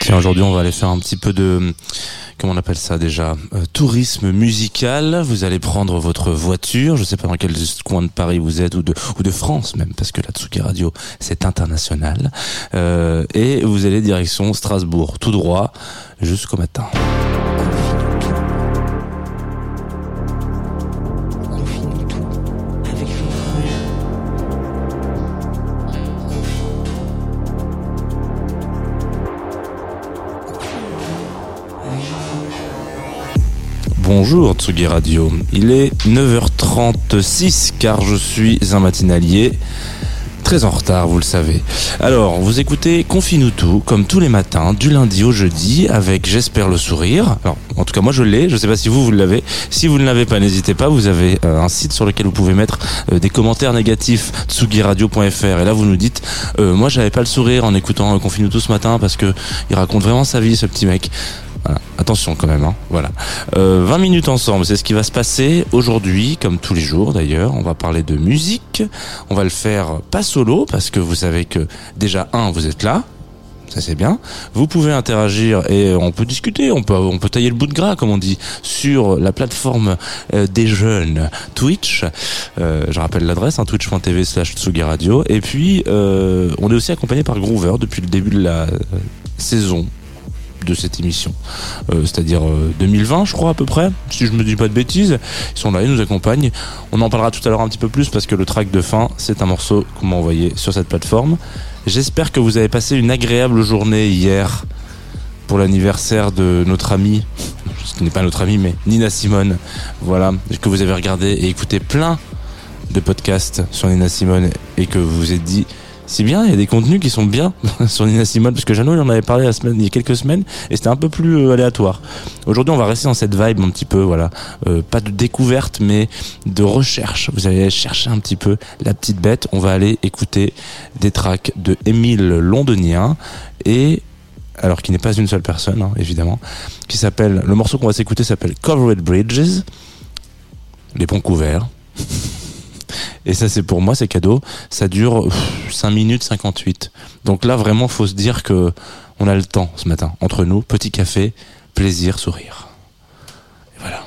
Tiens, aujourd'hui, on va aller faire un petit peu de, comment on appelle ça déjà, Euh, tourisme musical. Vous allez prendre votre voiture, je sais pas dans quel coin de Paris vous êtes ou de ou de France même, parce que la Tsuki Radio c'est international, Euh, et vous allez direction Strasbourg, tout droit jusqu'au matin. Bonjour Tsugi Radio, il est 9h36 car je suis un matinalier très en retard, vous le savez. Alors, vous écoutez Confine-nous comme tous les matins, du lundi au jeudi, avec J'espère le sourire. Alors, en tout cas, moi je l'ai, je sais pas si vous, vous l'avez. Si vous ne l'avez pas, n'hésitez pas, vous avez euh, un site sur lequel vous pouvez mettre euh, des commentaires négatifs, tsugiradio.fr, et là vous nous dites, euh, moi j'avais pas le sourire en écoutant euh, Confine-nous ce matin, parce que il raconte vraiment sa vie, ce petit mec. Voilà. Attention quand même, hein. voilà. Euh, 20 minutes ensemble, c'est ce qui va se passer aujourd'hui, comme tous les jours d'ailleurs. On va parler de musique. On va le faire pas solo, parce que vous savez que déjà, un, vous êtes là. Ça c'est bien. Vous pouvez interagir et on peut discuter, on peut on peut tailler le bout de gras comme on dit sur la plateforme euh, des jeunes Twitch. Euh, je rappelle l'adresse hein, twitch.tv slash Radio. Et puis euh, on est aussi accompagné par Groover depuis le début de la euh, saison de cette émission, Euh, c'est-à-dire euh, 2020, je crois à peu près, si je me dis pas de bêtises. Ils sont là, ils nous accompagnent. On en parlera tout à l'heure un petit peu plus parce que le track de fin, c'est un morceau qu'on m'a envoyé sur cette plateforme. J'espère que vous avez passé une agréable journée hier pour l'anniversaire de notre amie, ce qui n'est pas notre amie, mais Nina Simone. Voilà, que vous avez regardé et écouté plein de podcasts sur Nina Simone et que vous vous êtes dit c'est bien, il y a des contenus qui sont bien sur Nina parce que Jeannot, il en avait parlé la semaine, il y a quelques semaines, et c'était un peu plus euh, aléatoire. Aujourd'hui, on va rester dans cette vibe un petit peu, voilà, Euh, pas de découverte, mais de recherche. Vous allez chercher un petit peu la petite bête. On va aller écouter des tracks de Émile Londonien et alors qui n'est pas une seule personne, hein, évidemment, qui s'appelle, le morceau qu'on va s'écouter s'appelle Covered Bridges, les ponts couverts. Et ça, c'est pour moi, c'est cadeau. Ça dure pff, 5 minutes 58. Donc là, vraiment, faut se dire que on a le temps ce matin. Entre nous, petit café, plaisir, sourire. Et voilà.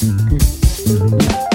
Música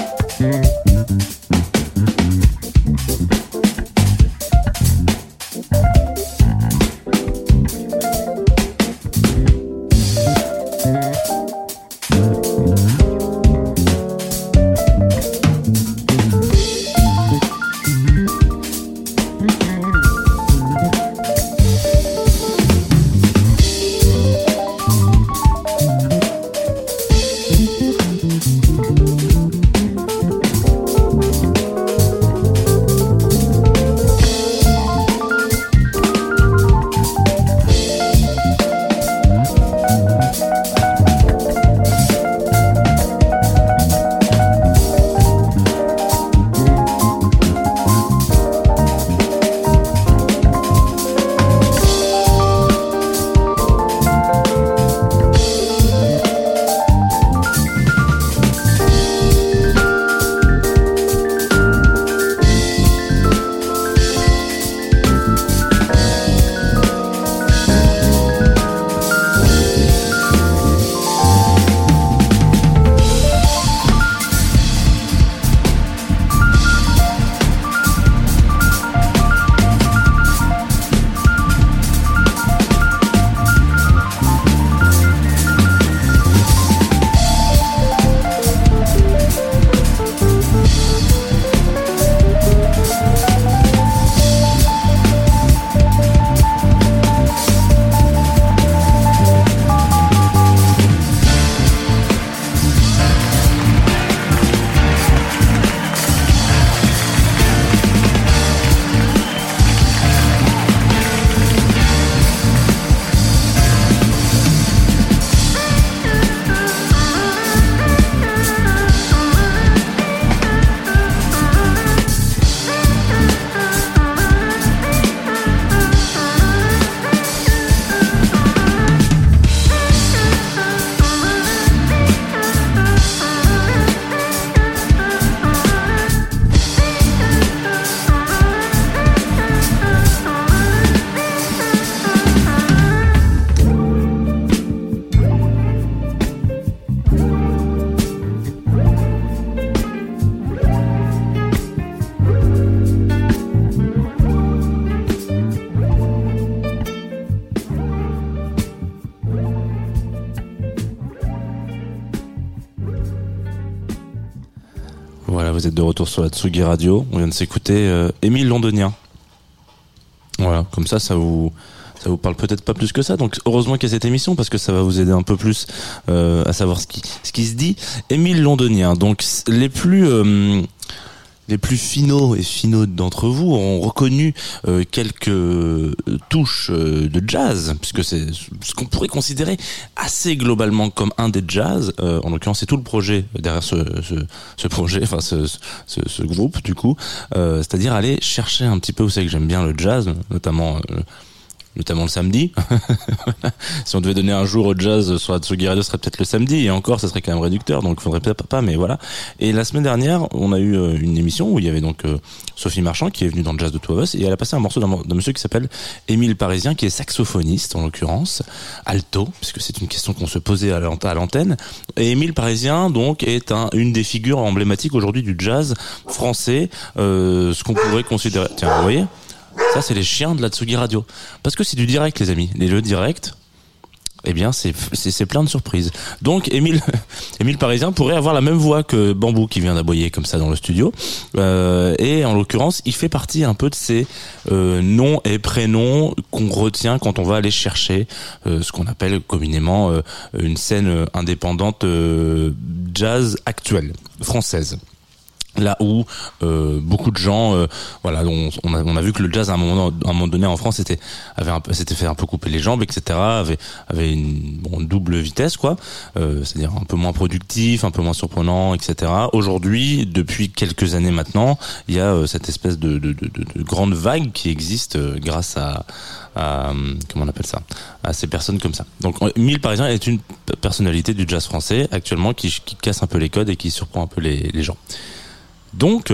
êtes de retour sur la Tsugi Radio. On vient de s'écouter euh, Émile Londonien. Voilà, comme ça, ça vous vous parle peut-être pas plus que ça. Donc heureusement qu'il y a cette émission parce que ça va vous aider un peu plus euh, à savoir ce qui ce qui se dit. Émile Londonien. Donc les plus euh, les plus finaux et finaux d'entre vous ont reconnu euh, quelques euh, touches euh, de jazz, puisque c'est ce qu'on pourrait considérer assez globalement comme un des jazz. En l'occurrence, c'est tout le projet derrière ce, ce, ce projet, enfin ce, ce, groupe du coup. C'est-à-dire aller chercher un petit peu. Vous savez que j'aime bien le jazz, notamment. Notamment le samedi. si on devait donner un jour au jazz sur la Tsugi Radio, ce serait peut-être le samedi, et encore, ça serait quand même réducteur, donc il faudrait peut-être pas, mais voilà. Et la semaine dernière, on a eu euh, une émission où il y avait donc euh, Sophie Marchand qui est venue dans le jazz de Two of Us, et elle a passé un morceau d'un monsieur qui s'appelle Émile Parisien, qui est saxophoniste en l'occurrence, alto, puisque c'est une question qu'on se posait à l'ant- à l'antenne. Et Émile Parisien, donc, est un, une des figures emblématiques aujourd'hui du jazz français, euh, ce qu'on pourrait considérer. Tiens, vous voyez? Ça, c'est les chiens de la Tsugi Radio. Parce que c'est du direct, les amis. Les jeux directs, eh bien, c'est plein de surprises. Donc, Émile, Émile Parisien pourrait avoir la même voix que Bambou qui vient d'aboyer comme ça dans le studio. Euh, et en l'occurrence, il fait partie un peu de ces euh, noms et prénoms qu'on retient quand on va aller chercher euh, ce qu'on appelle communément euh, une scène indépendante euh, jazz actuelle, française là où euh, beaucoup de gens euh, voilà on, on, a, on a vu que le jazz à un moment, à un moment donné en France était avait s'était fait un peu couper les jambes etc avait avait une bon, double vitesse quoi. Euh, c'est-à-dire un peu moins productif un peu moins surprenant etc aujourd'hui depuis quelques années maintenant il y a euh, cette espèce de, de, de, de, de grande vague qui existe euh, grâce à à, euh, comment on appelle ça? À ces personnes comme ça. Donc Mille par exemple est une personnalité du jazz français actuellement qui, qui casse un peu les codes et qui surprend un peu les, les gens donc,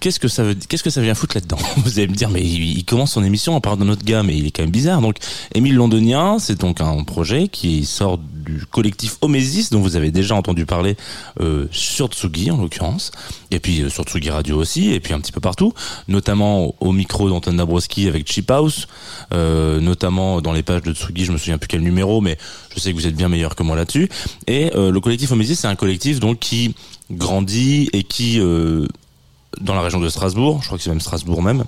qu'est-ce que ça veut, qu'est-ce que ça vient foutre là-dedans Vous allez me dire, mais il, commence son émission en parlant d'un autre gars, mais il est quand même bizarre. Donc, Émile Londonien, c'est donc un projet qui sort du collectif Omesis, dont vous avez déjà entendu parler euh, sur Tsugi en l'occurrence, et puis euh, sur Tsugi Radio aussi, et puis un petit peu partout, notamment au micro d'Anton Dabrowski avec Cheap House, euh, notamment dans les pages de Tsugi, je me souviens plus quel numéro, mais je sais que vous êtes bien meilleur que moi là-dessus. Et euh, le collectif Omesis, c'est un collectif donc qui grandit et qui euh, dans la région de Strasbourg, je crois que c'est même Strasbourg même,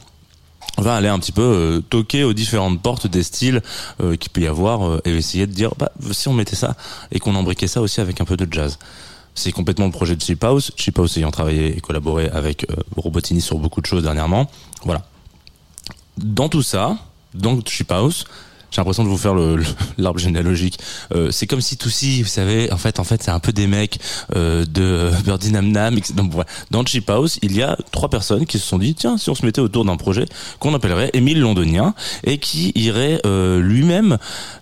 va aller un petit peu euh, toquer aux différentes portes des styles euh, qu'il peut y avoir euh, et essayer de dire bah si on mettait ça et qu'on embriquait ça aussi avec un peu de jazz. C'est complètement le projet de Cheap House, Cheap House ayant travaillé et collaboré avec Robotini sur beaucoup de choses dernièrement. Voilà. Dans tout ça, dans Cheap House, j'ai l'impression de vous faire l'arbre généalogique. Euh, c'est comme si Toussi, vous savez, en fait, en fait, c'est un peu des mecs euh, de Birdie Nam Nam. Donc, voilà. Dans Cheap House, il y a trois personnes qui se sont dit, tiens, si on se mettait autour d'un projet qu'on appellerait Émile Londonien et qui irait euh, lui-même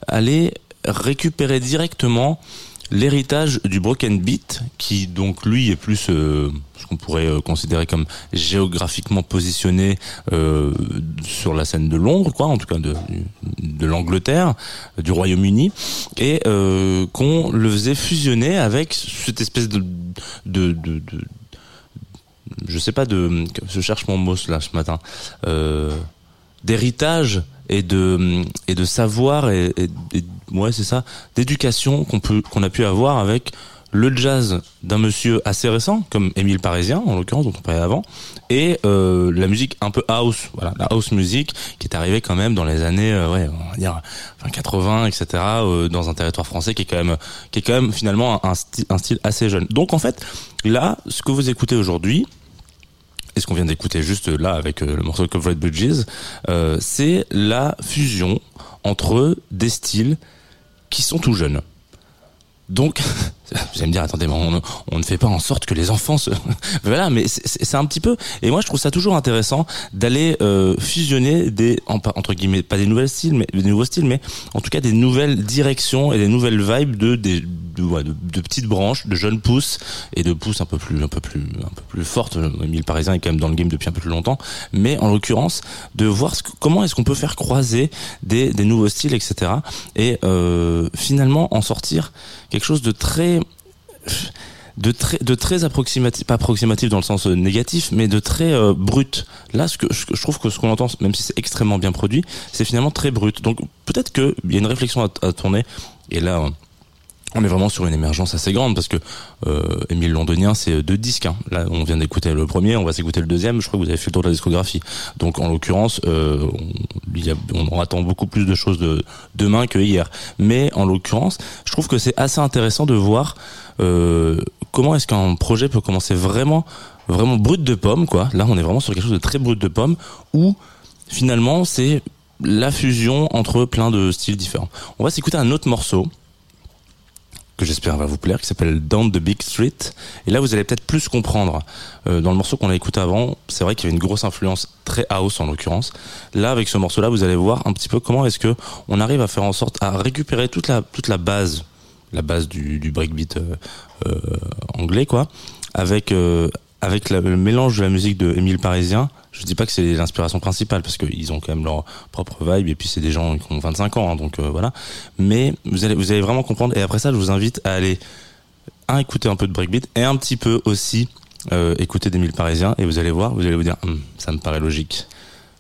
aller récupérer directement l'héritage du broken beat qui donc lui est plus euh, ce qu'on pourrait euh, considérer comme géographiquement positionné euh, sur la scène de Londres quoi en tout cas de, l'Angleterre du Royaume-Uni et qu'on le faisait fusionner avec cette espèce de de, de, je sais pas de je cherche mon mot là ce matin d'héritage et de et de savoir et, et- et- ouais c'est ça d'éducation qu'on peut qu'on a pu avoir avec le jazz d'un monsieur assez récent comme Émile Parisien en l'occurrence dont on parlait avant et euh, la musique un peu house voilà la house music qui est arrivée quand même dans les années euh, ouais on va dire enfin 80 etc euh, dans un territoire français qui est quand même qui est quand même finalement un style, un style assez jeune. Donc en fait là ce que vous écoutez aujourd'hui ce qu'on vient d'écouter juste là avec euh, le morceau Covered Bridges, euh, c'est la fusion entre des styles qui sont tout jeunes. Donc, vous allez me dire, attendez, on, on ne fait pas en sorte que les enfants se... voilà, mais c'est- un petit peu... Et moi, je trouve ça toujours intéressant d'aller euh, fusionner des, en- entre guillemets, pas des nouvelles styles, mais des nouveaux styles, mais en tout cas des nouvelles directions et des nouvelles vibes de, des, de, de, de petites branches, de jeunes pousses et de pousses un peu plus, un peu plus, un peu plus fortes. Emile Parisien est quand même dans le game depuis un peu plus longtemps, mais en l'occurrence, de voir ce comment est-ce qu'on peut faire croiser des, des nouveaux styles, etc. Et euh, finalement en sortir quelque chose de très de très de très approximatif pas approximatif dans le sens euh, négatif mais de très euh, brut. Là ce que je, trouve que ce qu'on entend même si c'est extrêmement bien produit c'est finalement très brut. Donc peut-être que il y a une réflexion à, à tourner et là on est vraiment sur une émergence assez grande parce que euh, Émile Londonien c'est deux disques. hein. Là on vient d'écouter le premier, on va s'écouter le deuxième. Je crois que vous avez fait le tour de la discographie. Donc en l'occurrence, euh, on, on en attend beaucoup plus de choses de demain que hier. Mais en l'occurrence, je trouve que c'est assez intéressant de voir euh, comment est-ce qu'un projet peut commencer vraiment, vraiment brut de pomme quoi. Là on est vraiment sur quelque chose de très brut de pomme où finalement c'est la fusion entre plein de styles différents. On va s'écouter un autre morceau que j'espère va vous plaire, qui s'appelle Down the Big Street. Et là, vous allez peut-être plus comprendre. Euh, dans le morceau qu'on a écouté avant, c'est vrai qu'il y avait une grosse influence très house en l'occurrence. Là, avec ce morceau-là, vous allez voir un petit peu comment est-ce que on arrive à faire en sorte à récupérer toute la toute la base, la base du, du breakbeat euh, euh, anglais, quoi, avec euh, avec le mélange de la musique de Émile Parisien. Je dis pas que c'est l'inspiration principale parce qu'ils ont quand même leur propre vibe et puis c'est des gens qui ont 25 ans, hein, donc euh, voilà. Mais vous allez vous allez vraiment comprendre. Et après ça, je vous invite à aller un écouter un peu de breakbeat et un petit peu aussi euh, écouter d'Émile Parisien et vous allez voir, vous allez vous dire, Hum, ça me paraît logique.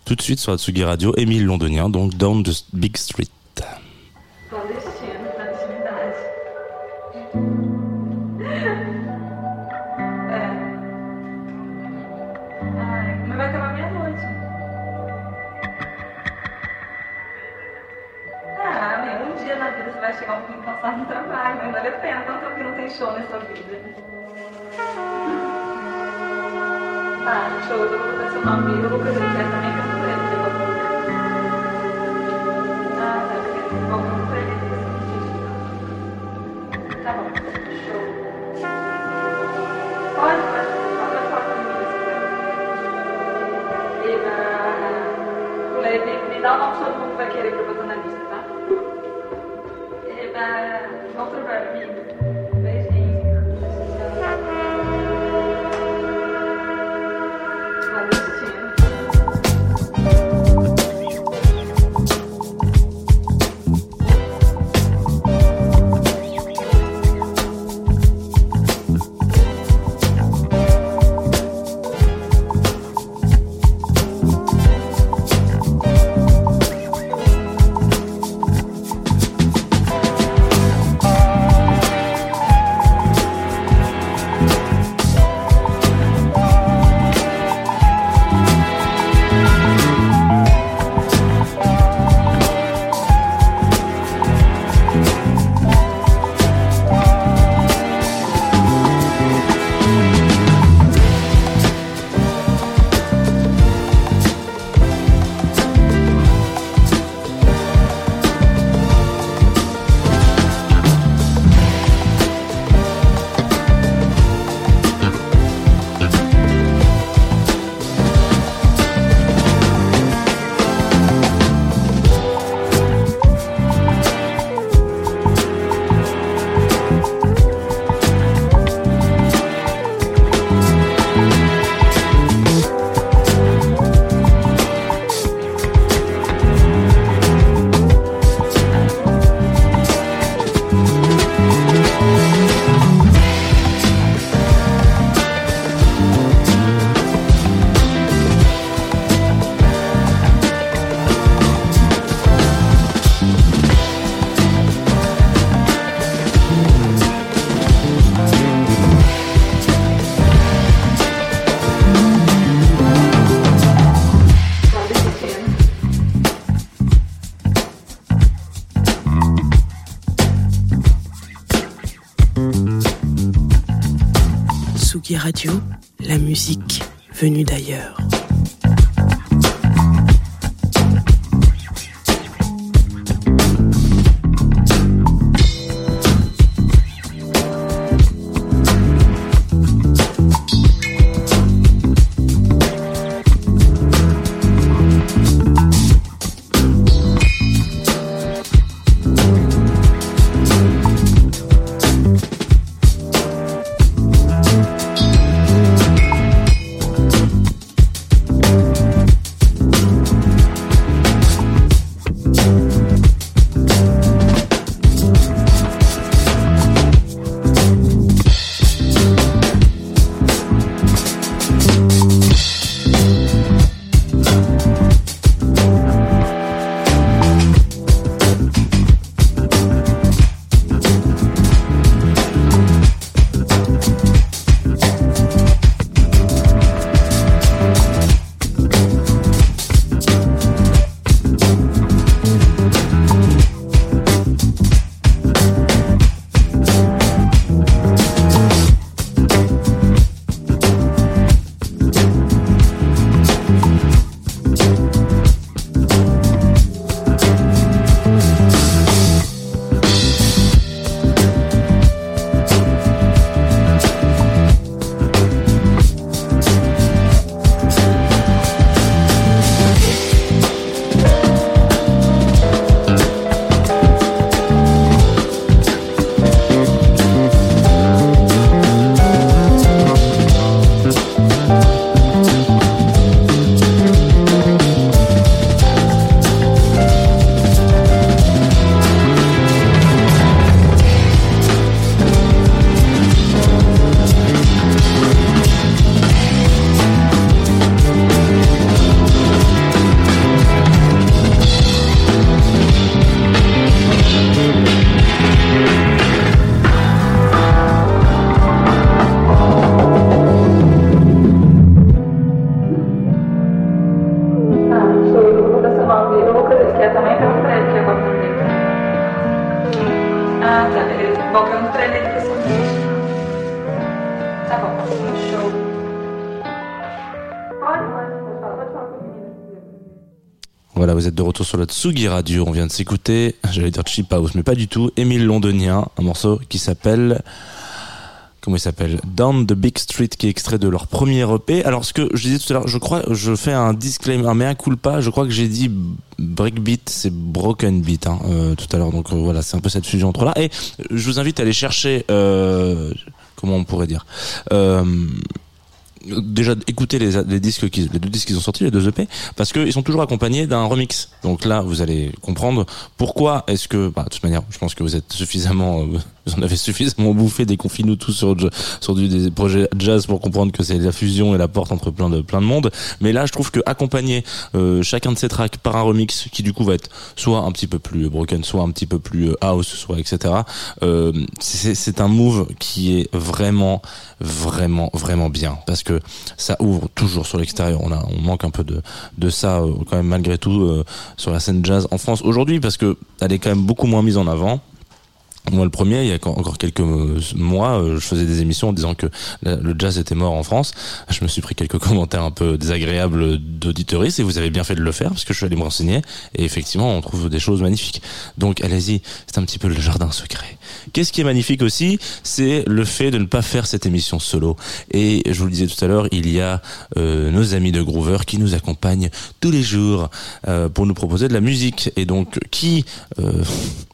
Tout de suite sur Atsugi Radio, Émile Londonien, donc Down the Big Street. Pena, tanto tempo que não tem show nessa vida. Ah, show, eu vou botar seu nome, eu vou fazer também, Radio, la musique venue d'ailleurs. Sur la Tsugi Radio. On vient de s'écouter, j'allais dire Cheap House, mais pas du tout. Émile Londonien, un morceau qui s'appelle. Comment il s'appelle? Down the Big Street, qui est extrait de leur premier EP. Alors, ce que je disais tout à l'heure, je crois, je fais un disclaimer, un mea culpa. Je crois que j'ai dit breakbeat, c'est broken beat hein, euh, tout à l'heure. Donc euh, voilà, c'est un peu cette fusion entre là. Et je vous invite à aller chercher. Euh, comment on pourrait dire déjà écoutez les, les disques qui, les deux disques qu'ils ont sortis les deux EP parce qu'ils sont toujours accompagnés d'un remix. Donc là vous allez comprendre pourquoi est-ce que bah, de toute manière je pense que vous êtes suffisamment euh, vous en avez suffisamment bouffé des confinous tous sur du, des projets jazz pour comprendre que c'est la fusion et la porte entre plein de plein de monde. Mais là je trouve que accompagner euh, chacun de ces tracks par un remix qui du coup va être soit un petit peu plus broken soit un petit peu plus euh, house soit etc euh, c'est un move qui est vraiment vraiment vraiment bien. Parce que ça ouvre toujours sur l'extérieur. On a on manque un peu de de ça quand même malgré tout sur la scène jazz en France aujourd'hui parce que elle est quand même beaucoup moins mise en avant moi, le premier, il y a encore quelques mois, euh, je faisais des émissions en disant que le jazz était mort en France. Je me suis pris quelques commentaires un peu désagréables d'auditeuristes et vous avez bien fait de le faire parce que je suis allé me renseigner et effectivement, on trouve des choses magnifiques. Donc, allez-y, c'est un petit peu le jardin secret. Qu'est-ce qui est magnifique aussi, c'est le fait de ne pas faire cette émission solo. Et je vous le disais tout à l'heure, il y a euh, nos amis de Groover qui nous accompagnent tous les jours euh, pour nous proposer de la musique. Et donc, qui euh,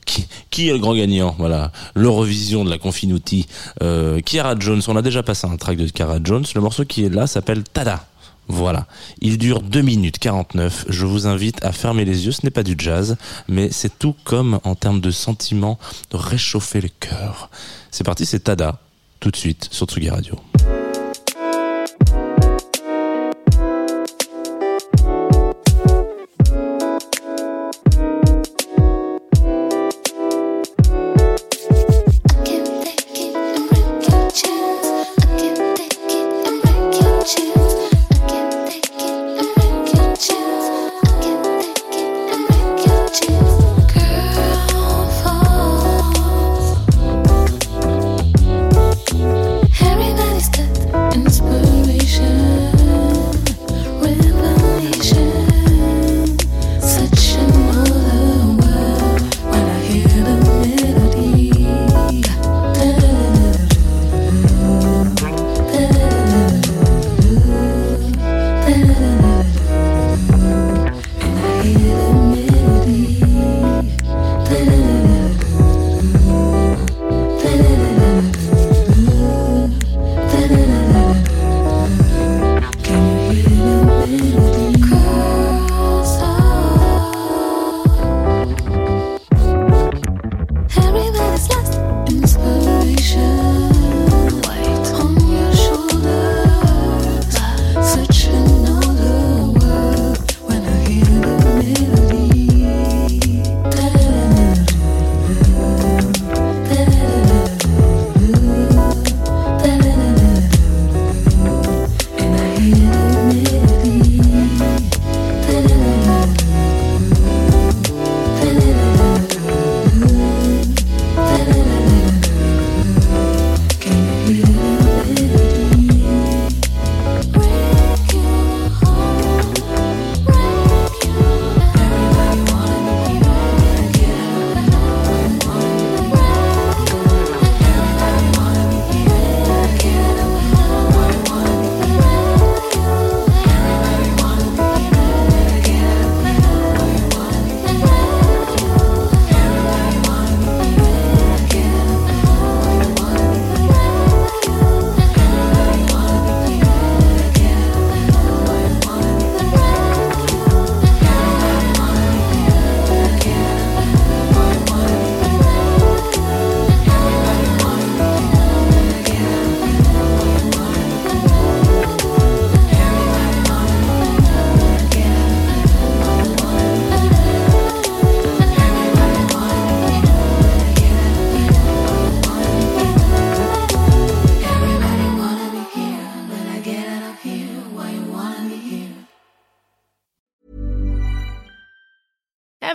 qui, est le grand gagnant? Voilà, l'Eurovision de la Confinuti. Euh, Jones, on a déjà passé un track de Kiara Jones. Le morceau qui est là s'appelle Tada. Voilà, il dure 2 minutes 49. Je vous invite à fermer les yeux. Ce n'est pas du jazz, mais c'est tout comme en termes de sentiment, de réchauffer le cœur. C'est parti, c'est Tada, tout de suite sur Tsugi Radio.